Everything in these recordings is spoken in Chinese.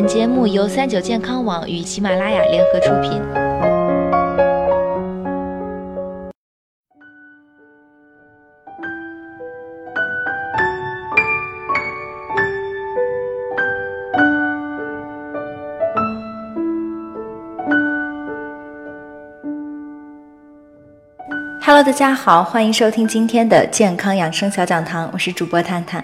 本节目由三九健康网与喜马拉雅联合出品。Hello，大家好，欢迎收听今天的健康养生小讲堂，我是主播探探。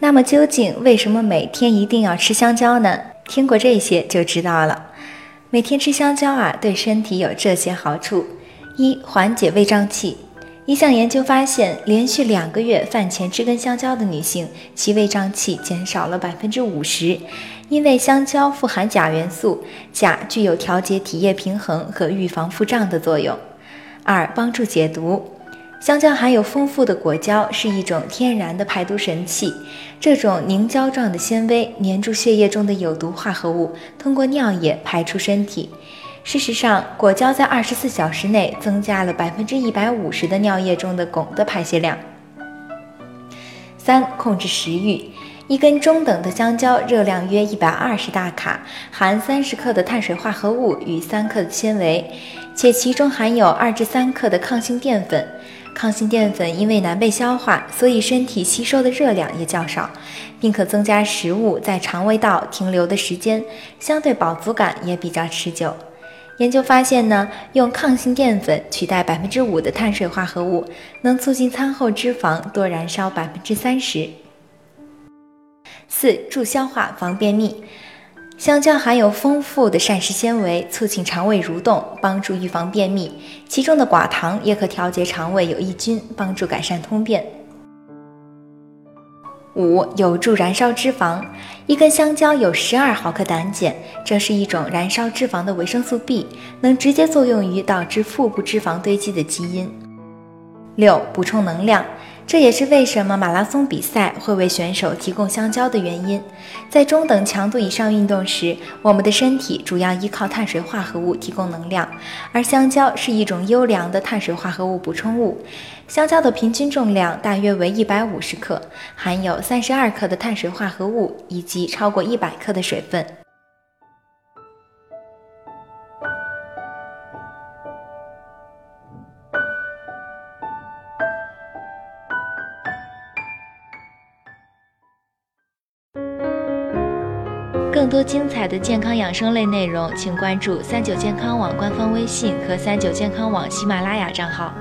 那么究竟为什么每天一定要吃香蕉呢？听过这些就知道了。每天吃香蕉啊，对身体有这些好处：一、缓解胃胀气。一项研究发现，连续两个月饭前吃根香蕉的女性，其胃胀气减少了百分之五十。因为香蕉富含钾元素，钾具有调节体液平衡和预防腹胀的作用。二、帮助解毒。香蕉含有丰富的果胶，是一种天然的排毒神器。这种凝胶状的纤维粘住血液中的有毒化合物，通过尿液排出身体。事实上，果胶在二十四小时内增加了百分之一百五十的尿液中的汞的排泄量。三、控制食欲。一根中等的香蕉热量约一百二十大卡，含三十克的碳水化合物与三克的纤维。且其中含有二至三克的抗性淀粉，抗性淀粉因为难被消化，所以身体吸收的热量也较少，并可增加食物在肠胃道停留的时间，相对饱足感也比较持久。研究发现呢，用抗性淀粉取代百分之五的碳水化合物，能促进餐后脂肪多燃烧百分之三十。四、助消化防便秘。香蕉含有丰富的膳食纤维，促进肠胃蠕动，帮助预防便秘。其中的寡糖也可调节肠胃有益菌，帮助改善通便。五、有助燃烧脂肪。一根香蕉有十二毫克胆碱，这是一种燃烧脂肪的维生素 B，能直接作用于导致腹部脂肪堆积的基因。六、补充能量。这也是为什么马拉松比赛会为选手提供香蕉的原因。在中等强度以上运动时，我们的身体主要依靠碳水化合物提供能量，而香蕉是一种优良的碳水化合物补充物。香蕉的平均重量大约为一百五十克，含有三十二克的碳水化合物以及超过一百克的水分。更多精彩的健康养生类内容，请关注三九健康网官方微信和三九健康网喜马拉雅账号。